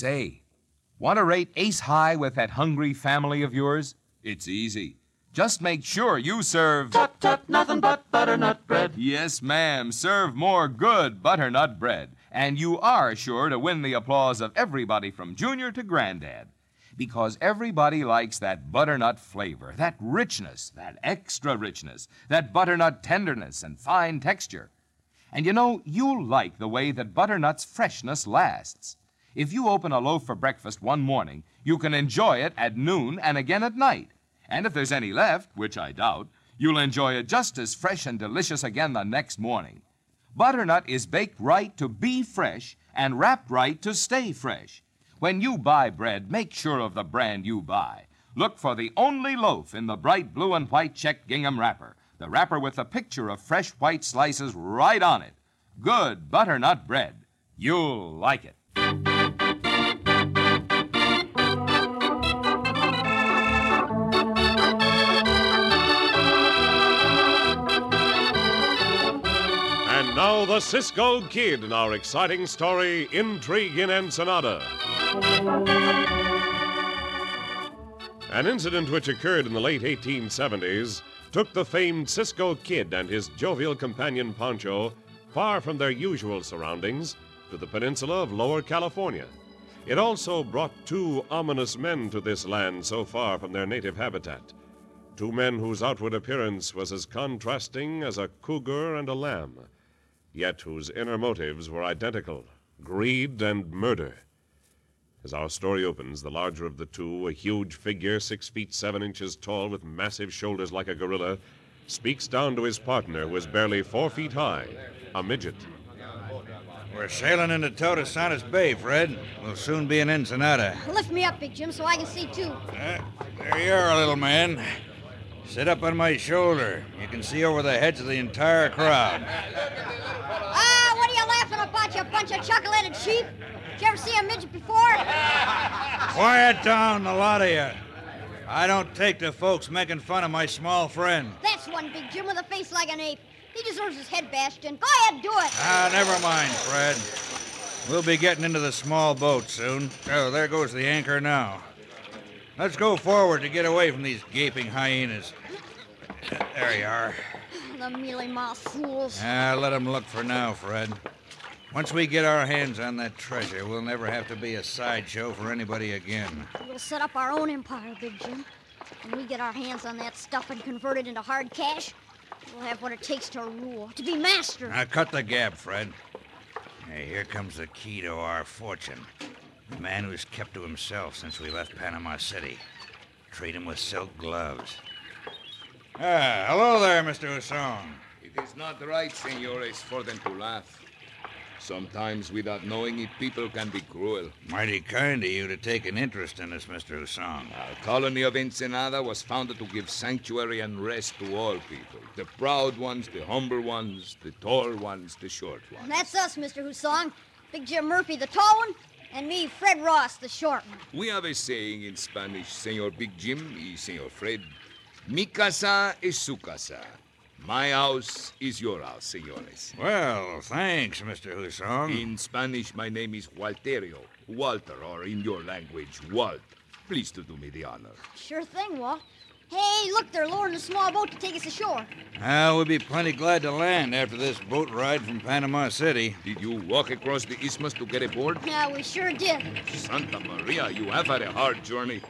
Say, want to rate ace high with that hungry family of yours? It's easy. Just make sure you serve. Tut tut, nothing but butternut bread. Yes, ma'am, serve more good butternut bread. And you are sure to win the applause of everybody from Junior to Granddad. Because everybody likes that butternut flavor, that richness, that extra richness, that butternut tenderness and fine texture. And you know, you'll like the way that butternut's freshness lasts. If you open a loaf for breakfast one morning, you can enjoy it at noon and again at night. And if there's any left, which I doubt, you'll enjoy it just as fresh and delicious again the next morning. Butternut is baked right to be fresh and wrapped right to stay fresh. When you buy bread, make sure of the brand you buy. Look for the only loaf in the bright blue and white checked gingham wrapper, the wrapper with a picture of fresh white slices right on it. Good butternut bread. You'll like it. Now the Cisco Kid in our exciting story, Intrigue in Ensenada. An incident which occurred in the late 1870s took the famed Cisco Kid and his jovial companion Pancho far from their usual surroundings to the peninsula of Lower California. It also brought two ominous men to this land so far from their native habitat. Two men whose outward appearance was as contrasting as a cougar and a lamb, yet whose inner motives were identical greed and murder. As our story opens, the larger of the two, a huge figure, six feet seven inches tall, with massive shoulders like a gorilla, speaks down to his partner, who is barely four feet high, a midget. We're sailing into Todos Santos Bay, Fred. We'll soon be in Ensenada. Lift me up, Big Jim, so I can see too. Uh, there you are, little man. Sit up on my shoulder. You can see over the heads of the entire crowd. Ah, what are you laughing about, you bunch of chuckle-headed sheep? Did you ever see a midget before? Quiet down, the lot of you. I don't take to folks making fun of my small friend. That's one Big Jim with a face like an ape. He deserves his head bashed in. Go ahead, do it. Ah, never mind, Fred. We'll be getting into the small boat soon. Oh, there goes the anchor now. Let's go forward to get away from these gaping hyenas. There you are. The mealy-mouthed fools. Ah, let 'em look for now, Fred. Once we get our hands on that treasure, we'll never have to be a sideshow for anybody again. We'll set up our own empire, Big Jim. When we get our hands on that stuff and convert it into hard cash, we'll have what it takes to rule, to be master. Now cut the gap, Fred. Hey, here comes the key to our fortune. The man who's kept to himself since we left Panama City. Treat him with silk gloves. Ah, hello there, Mr. Usong. It is not right, senores, for them to laugh. Sometimes, without knowing it, people can be cruel. Mighty kind of you to take an interest in us, Mr. Usong. Our colony of Ensenada was founded to give sanctuary and rest to all people the proud ones, the humble ones, the tall ones, the short ones. That's us, Mr. Husong. Big Jim Murphy, the tall one, and me, Fred Ross, the short one. We have a saying in Spanish, Senor Big Jim y Senor Fred. Mi casa es su casa. My house is your house, senores. Well, thanks, Mr. Husong. In Spanish, my name is Walterio. Walter, or in your language, Walt. Please to do me the honor. Sure thing, Walt. Hey, look, they're lowering a small boat to take us ashore. Ah, we'll be plenty glad to land after this boat ride from Panama City. Did you walk across the isthmus to get aboard? Yeah, we sure did. Santa Maria, you have had a hard journey.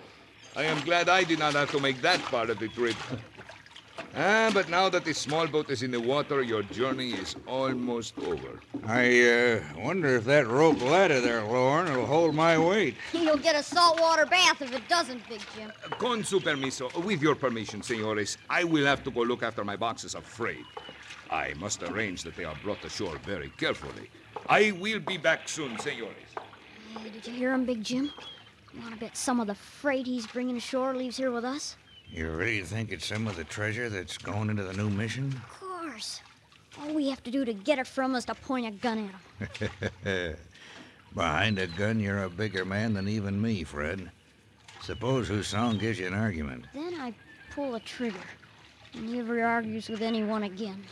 I am glad I did not have to make that part of the trip. Ah, but now that the small boat is in the water, your journey is almost over. I uh, wonder if that rope ladder there, Lorne, will hold my weight. You'll get a saltwater bath if it doesn't, Big Jim. Con su permiso, with your permission, senores, I will have to go look after my boxes of freight. I must arrange that they are brought ashore very carefully. I will be back soon, senores. Hey, did you hear him, Big Jim? You want to bet some of the freight he's bringing ashore leaves here with us? You really think it's some of the treasure that's going into the new mission? Of course. All we have to do to get it from is to point a gun at him. Behind a gun, you're a bigger man than even me, Fred. Suppose Husong gives you an argument. Then I pull the trigger, and he never argues with anyone again.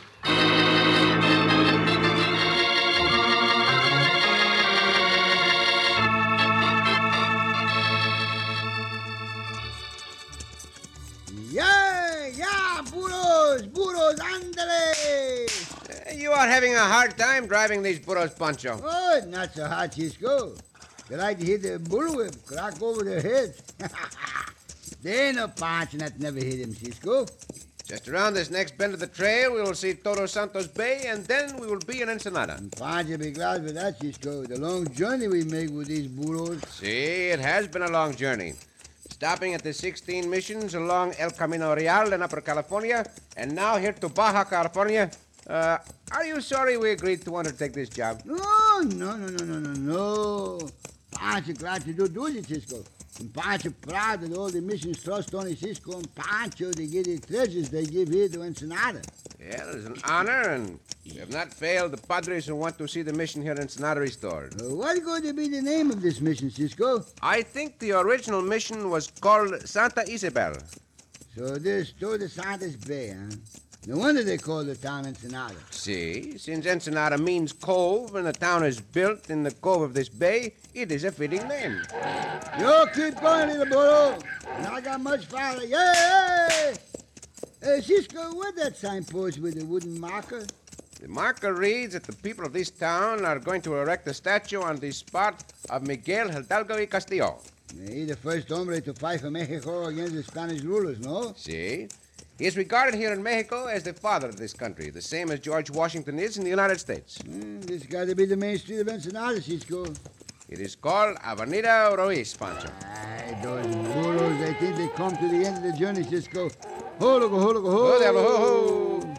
You are having a hard time driving these burros, Pancho. Oh, not so hard, Cisco. They like to hit the bullwhip, crack over their heads. ain't no punch that never hit him, Cisco. Just around this next bend of the trail, we will see Todos Santos Bay, and then we will be in Ensenada. Punch will be glad for that, Cisco. The long journey we make with these burros. See, it has been a long journey. Stopping at the 16 missions along El Camino Real in Upper California, and now here to Baja California. Uh, are you sorry we agreed to undertake this job? No, no, no, no, no, no, no. Pancho glad to do duty, Cisco. And Pancho proud that all the missions trust only Cisco and Pancho to get the treasures they give here to Ensenada. Yeah, it is an honor, and we have not failed the padres who want to see the mission here in Ensenada restored. Uh, what's going to be the name of this mission, Cisco? I think the original mission was called Santa Isabel. So this Todos Santos Bay, huh? No wonder they call the town Ensenada. See, since Ensenada means cove, and the town is built in the cove of this bay, it is a fitting name. You keep going, little burro. And I got much farther. Yay! Hey, Cisco, what's that signpost with the wooden marker? The marker reads that the people of this town are going to erect a statue on the spot of Miguel Hidalgo y Castillo. He the first hombre to fight for Mexico against the Spanish rulers, no? See? He is regarded here in Mexico as the father of this country, the same as George Washington is in the United States. Mm, this got to be the main street of Ensenada, Cisco. It is called Avenida Ruiz, Pancho. Aye, those burros, I think they come to the end of the journey, Cisco. Ho, look, ho, look, ho. Oh, diablo, ho, ho.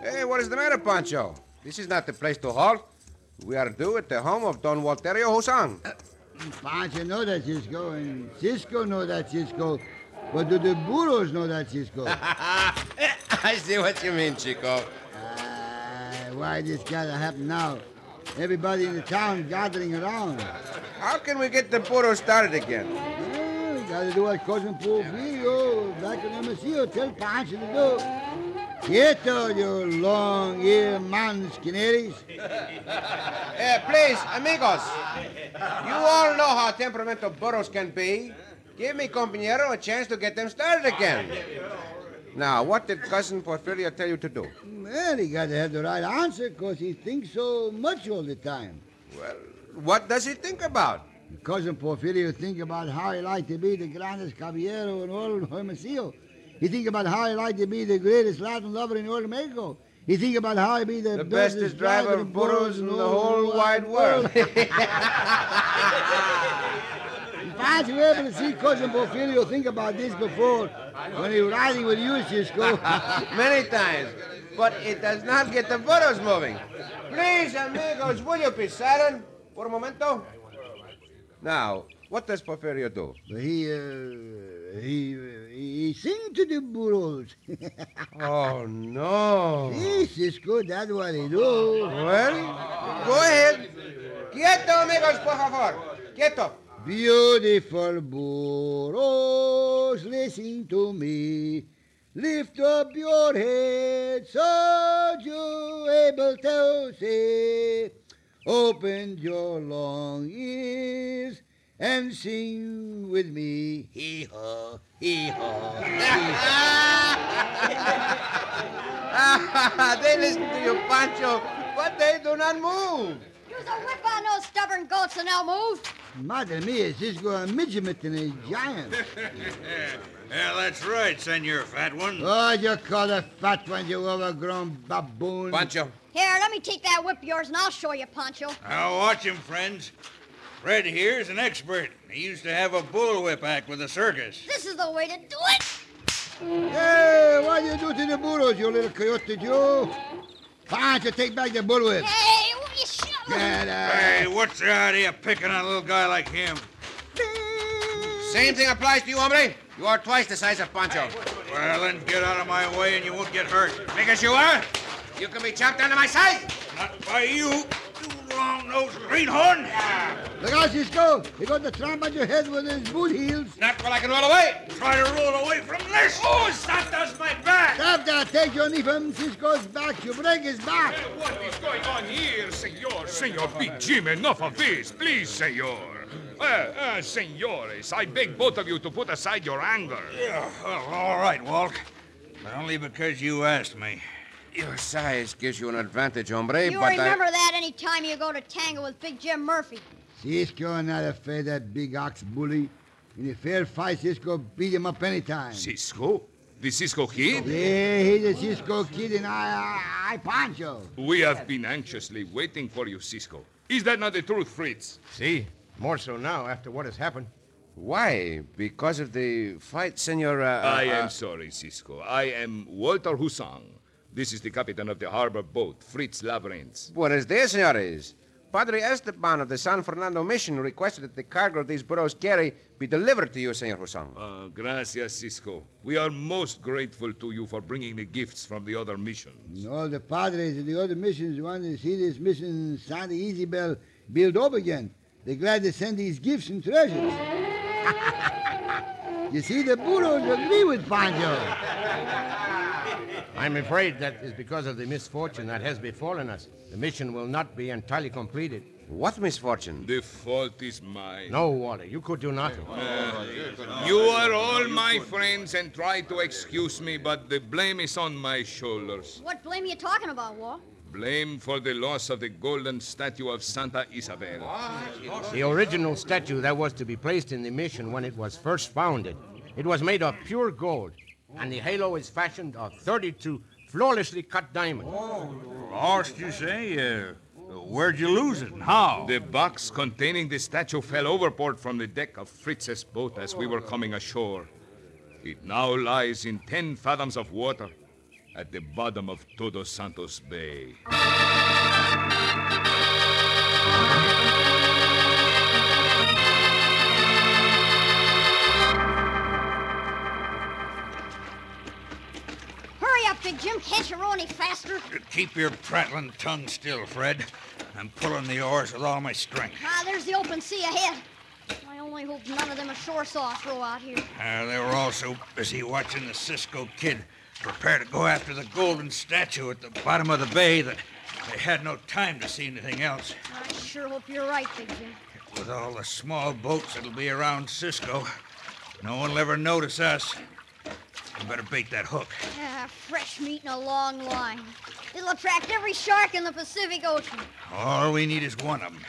Hey, what is the matter, Pancho? This is not the place to halt. We are due at the home of Don Walterio Hosang. Pancho know that, Cisco, and Cisco know that, Cisco. But do the burros know that, Cisco? I see what you mean, Chico. Aye, why this got to happen now? Everybody in the town gathering around. How can we get the burro started again? Well, we got to do what Cousin Porfirio back in Hermosillo tell Pancho to do. Quieto, you long-eared canaries. Eh, please, amigos. You all know how temperamental burros can be. Give me, compañero, a chance to get them started again. Now, what did Cousin Porfirio tell you to do? Well, he got to have the right answer because he thinks so much all the time. Well, what does he think about? Cousin Porfirio think about how he like to be the grandest caballero in all Hermosillo. He think about how he like to be the greatest Latin lover in all Mexico. He think about how he be the, The bestest driver of burros in the whole wide world. Perhaps you were able to see Cousin Porfirio think about this before when he was riding with you, Cisco. Many times. But it does not get the burros moving. Please, amigos, will you be silent for a momento? Now, what does Porfirio do? He, uh, he, he sing to the burros. Oh, no. See, Cisco, that's what he do. Well, go ahead. Quieto, amigos, por favor. Quieto. Beautiful burros, listen to me. Lift up your head so you're able to see. Open your long ears and sing with me. Hee haw, hee haw, they listen to you, Pancho, but they do not move. You Use a whip on those stubborn goats and they'll move. Madre mia, Cisco a midget and a giant. Yeah, that's right, Senor Fat One. Oh, you call a fat one, you overgrown baboon. Pancho, Here, let me take that whip of yours and I'll show you, Pancho. Now watch him, friends. Fred here's an expert. He used to have a bullwhip act with the circus. This is the way to do it. Hey, what do you do to the burros, you little coyote, you? Pancho, take back the bullwhip. Hey, will you shut up? Get out. Hey, what's the idea of picking on a little guy like him? same thing applies to you, hombre. You are twice the size of Pancho. Well, then get out of my way and you won't get hurt. Because you are, you can be chopped down to my size. Not by you, you long-nosed greenhorn. Look out, Cisco. He got the tramp on your head with his boot heels. Not while I can roll away. Try to roll away from this. Oh, Santa's my back. Stop that. Take your knee from Cisco's back. You break his back. What is going on here, senor? Senor Big Jim, enough of this, please, senor. Uh, uh, senores, I beg both of you to put aside your anger. Yeah, well, all right, Walt. But only because you asked me. Your size gives you an advantage, hombre, You but remember I... that any time you go to tango with Big Jim Murphy. Cisco not afraid of that big ox bully. In a fair fight, Cisco beat him up anytime. Cisco? The Cisco Kid? Yeah, he's a Cisco kid and I, I, I Pancho. We have been anxiously waiting for you, Cisco. Is that not the truth, Fritz? See, more so now after what has happened. Why? Because of the fight, senor... Uh, I uh, am sorry, Cisco. I am Walter Husang. This is the captain of the harbor boat, Fritz Lebrun. Buenos dias, senores. Padre Esteban of the San Fernando Mission requested that the cargo these burros carry be delivered to you, Senor Husang. Uh, gracias, Cisco. We are most grateful to you for bringing the gifts from the other missions. All the padres of the other missions want to see this mission Santa Isabel built up again. They're glad to send these gifts and treasures. you see, the burros agree with Pancho. I'm afraid that is because of the misfortune that has befallen us. The mission will not be entirely completed. What misfortune? The fault is mine. No, Walter, you could do nothing. Uh, you are all my friends and try to excuse me, but the blame is on my shoulders. What blame are you talking about, Walt? Blame for the loss of the golden statue of Santa Isabel. The original statue that was to be placed in the mission when it was first founded. It was made of pure gold, and the halo is fashioned of 32 flawlessly cut diamonds. Lost, you say? Uh, where'd you lose it and how? The box containing the statue fell overboard from the deck of Fritz's boat as we were coming ashore. It now lies in 10 fathoms of water at the bottom of Todos Santos Bay. Up, Big Jim. Can't you row any faster? Keep your prattling tongue still, Fred. I'm pulling the oars with all my strength. Ah, there's the open sea ahead. I only hope none of them ashore saw us row out here. Uh, they were also busy watching the Cisco kid prepare to go after the golden statue at the bottom of the bay that they had no time to see anything else. I sure hope you're right, Big Jim. With all the small boats that'll be around Cisco, no one will ever notice us. You better bait that hook. Ah, fresh meat in a long line. It'll attract every shark in the Pacific Ocean. All we need is one of them.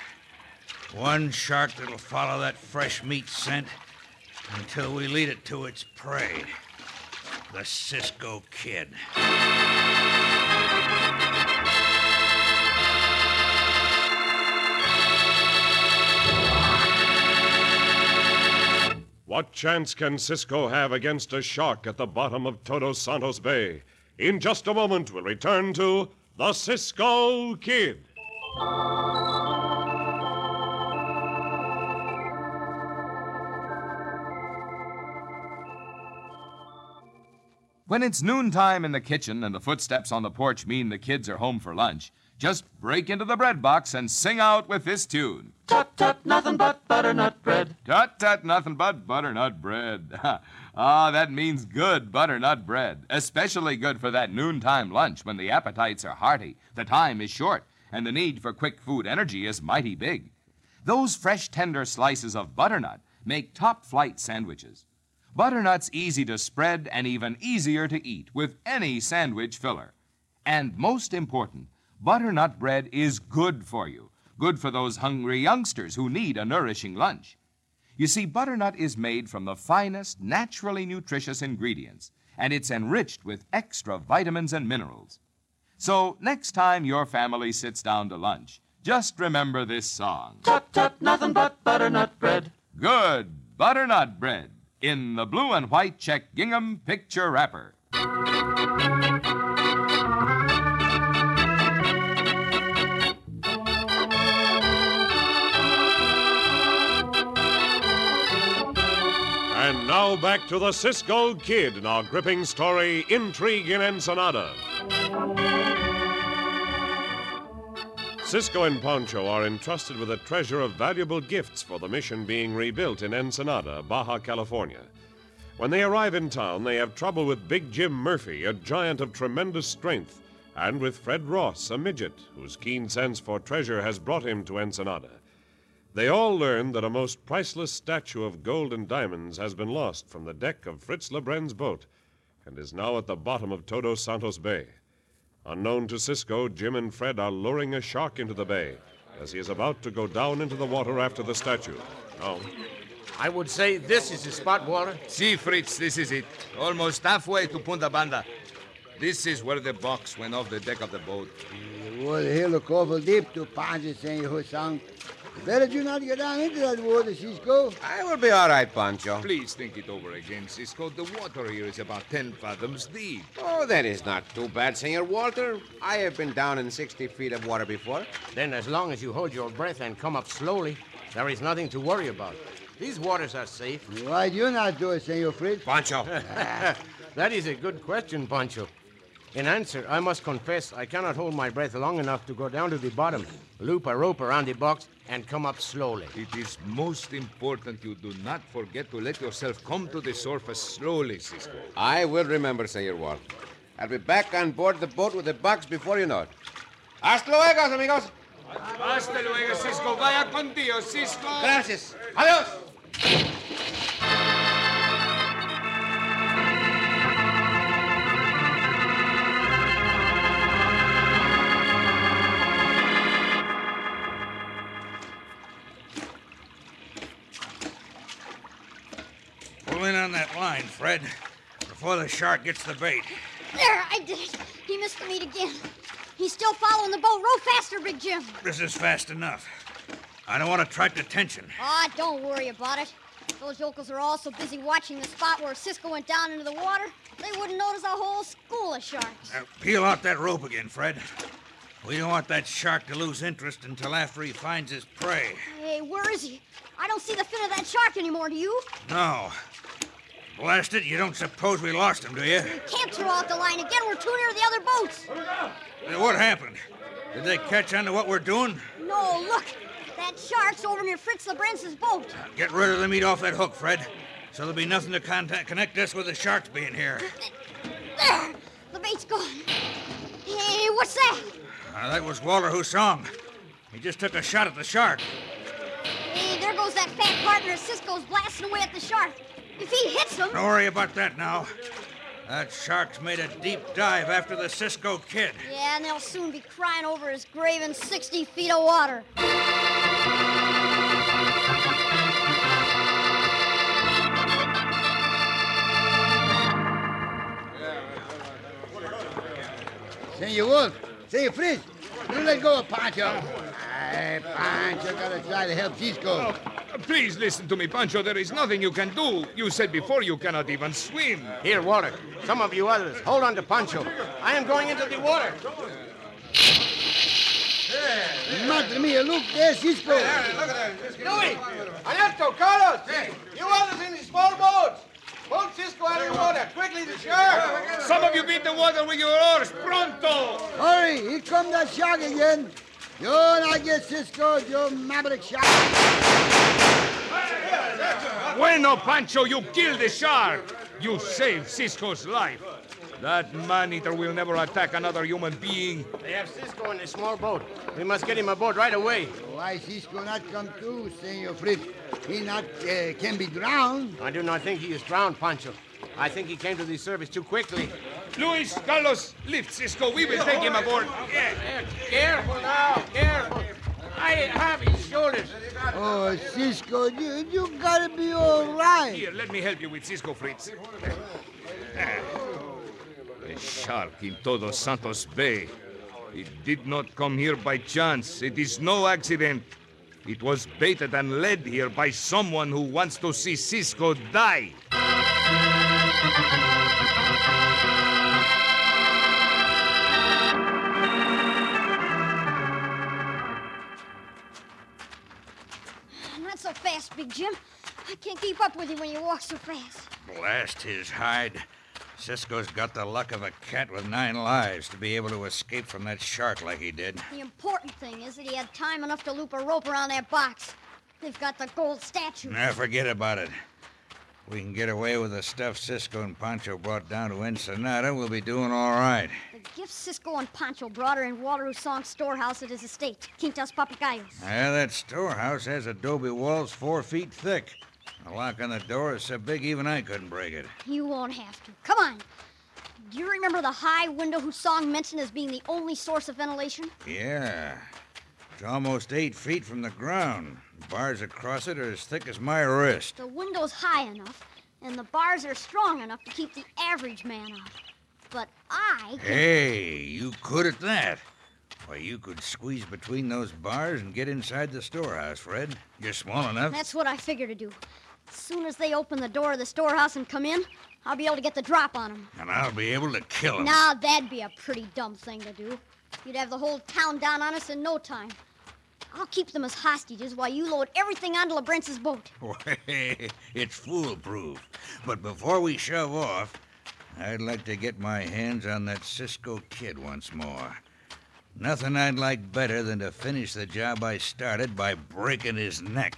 One shark that'll follow that fresh meat scent until we lead it to its prey. The Cisco Kid. What chance can Cisco have against a shark at the bottom of Todos Santos Bay? In just a moment, we'll return to the Cisco Kid. When it's noontime in the kitchen and the footsteps on the porch mean the kids are home for lunch, just break into the bread box and sing out with this tune. Tut tut, nothing but butternut bread. Tut tut, nothing but butternut bread. ah, that means good butternut bread. Especially good for that noontime lunch when the appetites are hearty, the time is short, and the need for quick food energy is mighty big. Those fresh, tender slices of butternut make top flight sandwiches. Butternut's easy to spread and even easier to eat with any sandwich filler. And most important, butternut bread is good for you, good for those hungry youngsters who need a nourishing lunch. You see, butternut is made from the finest, naturally nutritious ingredients, and it's enriched with extra vitamins and minerals. So, next time your family sits down to lunch, just remember this song. Tut tut, nothing but butternut bread. Good butternut bread in the blue and white check gingham picture wrapper. And now back to the Cisco Kid in our gripping story, Intrigue in Ensenada. Cisco and Pancho are entrusted with a treasure of valuable gifts for the mission being rebuilt in Ensenada, Baja California. When they arrive in town, they have trouble with Big Jim Murphy, a giant of tremendous strength, and with Fred Ross, a midget whose keen sense for treasure has brought him to Ensenada. They all learn that a most priceless statue of gold and diamonds has been lost from the deck of Fritz Lebrun's boat and is now at the bottom of Todos Santos Bay. Unknown to Cisco, Jim and Fred are luring a shark into the bay as he is about to go down into the water after the statue. Now, I would say this is the spot, Walter. See, Fritz, this is it. Almost halfway to Punta Banda. This is where the box went off the deck of the boat. The water here look awful deep to Pancho, Senor Husang. Better do not get down into that water, Cisco. I will be all right, Pancho. Please think it over again, Cisco. The water here is about 10 fathoms deep. Oh, that is not too bad, Senor Walter. I have been down in 60 feet of water before. Then, as long as you hold your breath and come up slowly, there is nothing to worry about. These waters are safe. Why do you not do it, Senor Fritz? Pancho. that is a good question, Pancho. In answer, I must confess I cannot hold my breath long enough to go down to the bottom, loop a rope around the box, and come up slowly. It is most important you do not forget to let yourself come to the surface slowly, Cisco. I will remember, Senor Walter. I'll be back on board the boat with the box before you know it. Hasta luego, amigos. Hasta luego, Cisco. Vaya con Dios, Cisco. Gracias. Adiós. Line, Fred, before the shark gets the bait. There, I did it. He missed the meat again. He's still following the boat. Row faster, Big Jim. This is fast enough. I don't want to attract attention. Ah, don't worry about it. Those yokels are all so busy watching the spot where Cisco went down into the water, they wouldn't notice a whole school of sharks. Now, peel out that rope again, Fred. We don't want that shark to lose interest until after he finds his prey. Hey, where is he? I don't see the fin of that shark anymore, do you? No. Blast it, you don't suppose we lost him, do you? Can't throw out the line again. We're too near the other boats. What happened? Did they catch on to what we're doing? No, look. That shark's over near Fritz Lebrun's boat. Get rid of the meat off that hook, Fred. So there'll be nothing to contact, connect us with the sharks being here. There! The bait's gone. Hey, what's that? Uh, that was Walter Husong. He just took a shot at the shark. Hey, there goes that fat partner of Cisco's blasting away at the shark. If he hits him. Don't worry about that now. That shark's made a deep dive after the Cisco kid. Yeah, and they'll soon be crying over his grave in 60 feet of water. Senor Wolf, Senor Fritz, don't let go of Pancho. Aye, Pancho gotta try to help Cisco. Uh, Please listen to me, Pancho. There is nothing you can do. You said before you cannot even swim. Here, Walter. Some of you others, hold on to Pancho. I am going into the water. Madre mia, look, there's Cisco. Louis! Ernesto, Carlos! You others in the small boats! Pull Cisco out of the water! Quickly, the shark! Some of you beat the water with your oars. Pronto! Hurry, here come that shark again. You not get Cisco, you're maverick shark. Bueno, Pancho, you killed the shark. You saved Cisco's life. That man-eater will never attack another human being. They have Cisco in a small boat. We must get him aboard right away. Why Cisco not come too, Senor Fritz? He not uh, can be drowned. I do not think he is drowned, Pancho. I think he came to the service too quickly. Luis, Carlos, lift Cisco. We will take him aboard. Careful now, careful. I have his shoulders. Oh, Cisco, you, you gotta be all right. Here, let me help you with Cisco Fritz. A shark in Todos Santos Bay. It did not come here by chance. It is no accident. It was baited and led here by someone who wants to see Cisco die. Not so fast, Big Jim. I can't keep up with you when you walk so fast. Blast his hide. Cisco's got the luck of a cat with nine lives to be able to escape from that shark like he did. The important thing is that he had time enough to loop a rope around that box. They've got the gold statue. Now forget about it. We can get away with the stuff Cisco and Pancho brought down to Ensenada. We'll be doing all right. The gifts Cisco and Pancho brought are in Walter Usong's storehouse at his estate, Quintas Papagayos. Yeah, that storehouse has adobe walls four feet thick. The lock on the door is so big even I couldn't break it. You won't have to. Come on. Do you remember the high window Husong mentioned as being the only source of ventilation? Yeah. It's almost eight feet from the ground. Bars across it are as thick as my wrist. The window's high enough, and the bars are strong enough to keep the average man out. But I. Hey, you could at that. Why, you could squeeze between those bars and get inside the storehouse, Fred. You're small enough. That's what I figure to do. As soon as they open the door of the storehouse and come in, I'll be able to get the drop on them. And I'll be able to kill them. Now, that'd be a pretty dumb thing to do. You'd have the whole town down on us in no time. I'll keep them as hostages while you load everything onto Lebrun's boat. it's foolproof. But before we shove off, I'd like to get my hands on that Cisco kid once more. Nothing I'd like better than to finish the job I started by breaking his neck.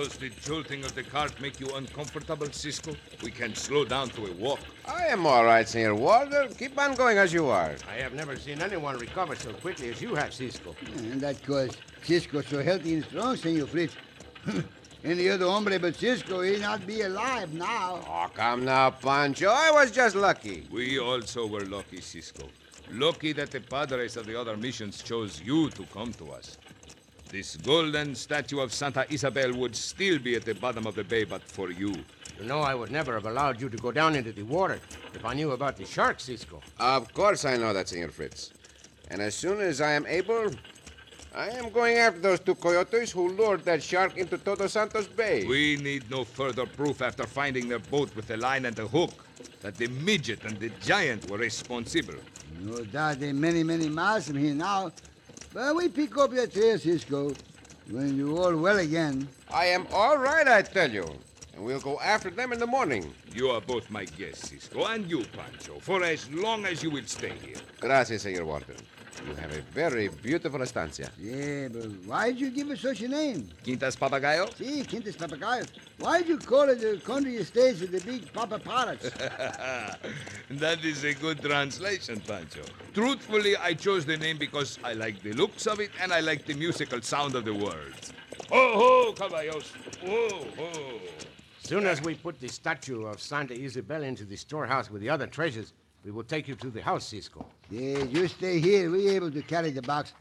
Does the jolting of the cart make you uncomfortable, Cisco? We can slow down to a walk. I am all right, Senor Walter. Keep on going as you are. I have never seen anyone recover so quickly as you have, Cisco. And that cause Cisco so healthy and strong, Senor Fritz. Any other hombre but Cisco, he not be alive now. Oh, come now, Pancho. I was just lucky. We also were lucky, Cisco. Lucky that the padres of the other missions chose you to come to us. This golden statue of Santa Isabel would still be at the bottom of the bay but for you. You know I would never have allowed you to go down into the water if I knew about the shark, Cisco. Of course I know that, Senor Fritz. And as soon as I am able, I am going after those two coyotes who lured that shark into Todos Santos Bay. We need no further proof after finding their boat with the line and the hook that the midget and the giant were responsible. No doubt they many, many miles from here now. But we pick up your trail, Cisco, when you're all well again. I am all right, I tell you. And we'll go after them in the morning. You are both my guests, Cisco, and you, Pancho, for as long as you will stay here. Gracias, Senor Walter. You have a very beautiful estancia. Yeah, but why'd you give it such a name? Quintas Papagayo? See, Quintas Papagayo. Why'd you call it the country estates of the big Papa Pirates? that is a good translation, Pancho. Truthfully, I chose the name because I like the looks of it and I like the musical sound of the words. Ho, ho, caballos. Whoa, ho. Soon as we put the statue of Santa Isabel into the storehouse with the other treasures, we will take you to the house, Cisco. Yeah, you stay here. We're able to carry the box.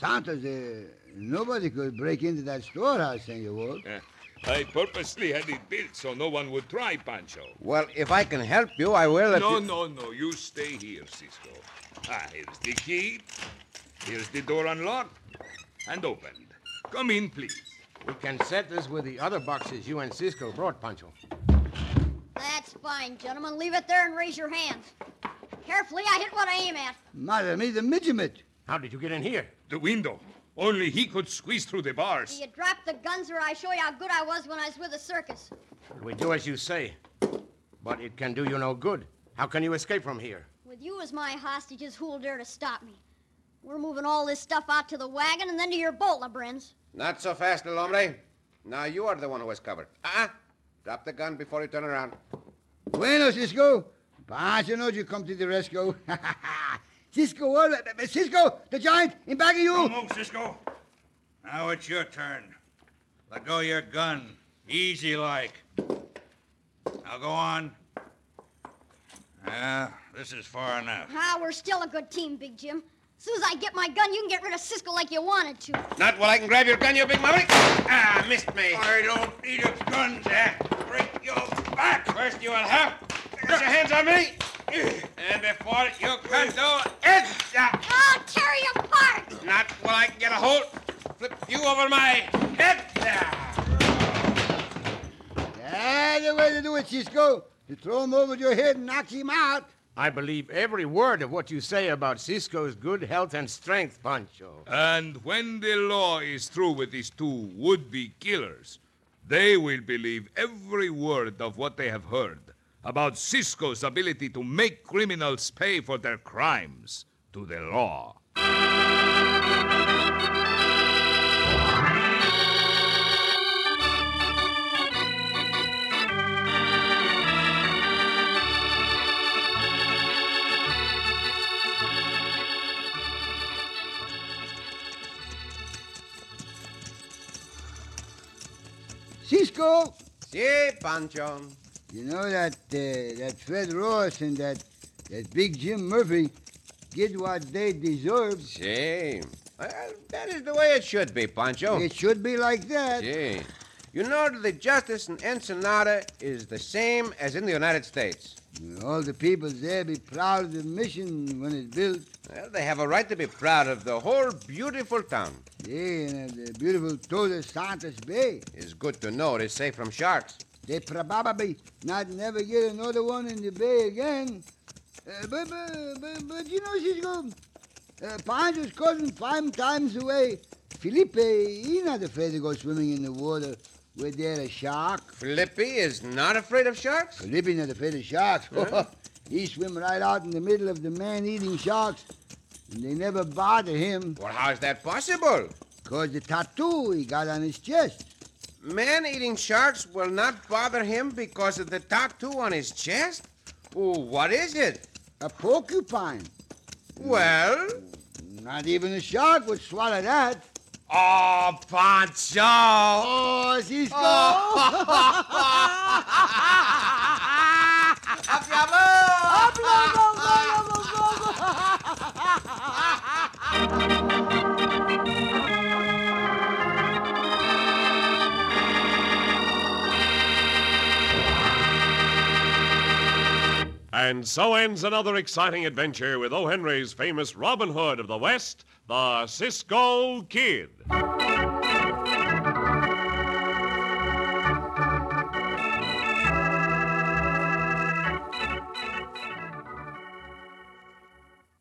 Santos, uh, nobody could break into that storehouse, Senor Walt. Eh, I purposely had it built so no one would try, Pancho. Well, if I can help you, I will. No, you- no, no. You stay here, Cisco. Ah, here's the key. Here's the door unlocked and opened. Come in, please. We can set this with the other boxes you and Cisco brought, Pancho. That's fine, gentlemen. Leave it there and raise your hands. Carefully, I hit what I aim at. Mother me, the midget. How did you get in here? The window. Only he could squeeze through the Do bars. you drop the guns or I show you how good I was when I was with the circus? We do as you say. But it can do you no good. How can you escape from here? With you as my hostages, who'll dare to stop me? We're moving all this stuff out to the wagon and then to your boat, Lebrun. Not so fast, little hombre. Now you are the one who was covered. Ah, uh drop the gun before you turn around. Bueno, Cisco. Pancho knows you come to the rescue. Cisco, what? Cisco, the giant, in back of you. move, Cisco. Now it's your turn. Let go your gun. Easy like. Now go on. Yeah, this is far enough. Ah, we're still a good team, Big Jim. As soon as I get my gun, you can get rid of Cisco like you wanted to. Not while I can grab your gun, you big maverick. Ah, missed me. I don't need a gun to break your back. First you will have. Get your hands on me. And before you can do it, I'll tear you apart! not while I can get a hold. Flip you over my head. Ah. That's the way to do it, Cisco. You throw him over your head and knock him out. I believe every word of what you say about Cisco's good health and strength, Pancho. And when the law is through with these two would be killers, they will believe every word of what they have heard about Cisco's ability to make criminals pay for their crimes to the law. Cisco, Si, Pancho. You know that uh, that Fred Ross and that that Big Jim Murphy get what they deserve. Same. Well, that is the way it should be, Pancho. It should be like that. Si. You know that the justice in Ensenada is the same as in the United States. All the people there be proud of the mission when it's built. Well, they have a right to be proud of the whole beautiful town. Yeah, and the beautiful Todos Santos Bay. It's good to know it is safe from sharks. They probably not never get another one in the bay again. Uh, but, but, but, but you know, Cisco, uh, Pancho's cousin five times away. Felipe, he not afraid to go swimming in the water where there a shark. Flippy is not afraid of sharks? Felipe not afraid of sharks. he swim right out in the middle of the man-eating sharks, and they never bother him. Well, how's that possible? Cause the tattoo he got on his chest. Man eating sharks will not bother him because of the tattoo on his chest? Oh, what is it? A porcupine. Well, Not even a shark would swallow that. oh, Pancho! Oh, Cisco! And so ends another exciting adventure with O. Henry's famous Robin Hood of the West, the Cisco Kid.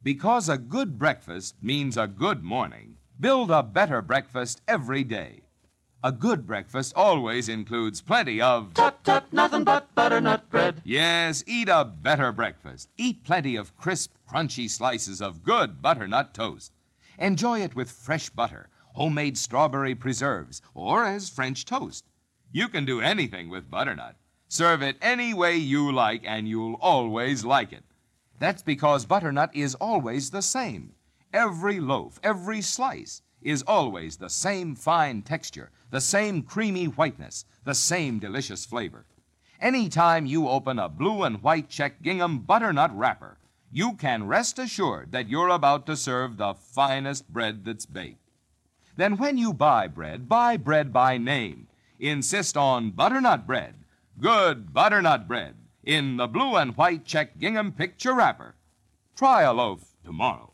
Because a good breakfast means a good morning, build a better breakfast every day. A good breakfast always includes plenty of. Tut tut, nothing but butternut bread. Yes, eat a better breakfast. Eat plenty of crisp, crunchy slices of good butternut toast. Enjoy it with fresh butter, homemade strawberry preserves, or as French toast. You can do anything with butternut. Serve it any way you like, and you'll always like it. That's because butternut is always the same. Every loaf, every slice is always the same fine texture, the same creamy whiteness, the same delicious flavor. Anytime you open a blue and white check gingham butternut wrapper, you can rest assured that you're about to serve the finest bread that's baked. Then when you buy bread, buy bread by name. Insist on butternut bread, good butternut bread, in the blue and white check gingham picture wrapper. Try a loaf tomorrow.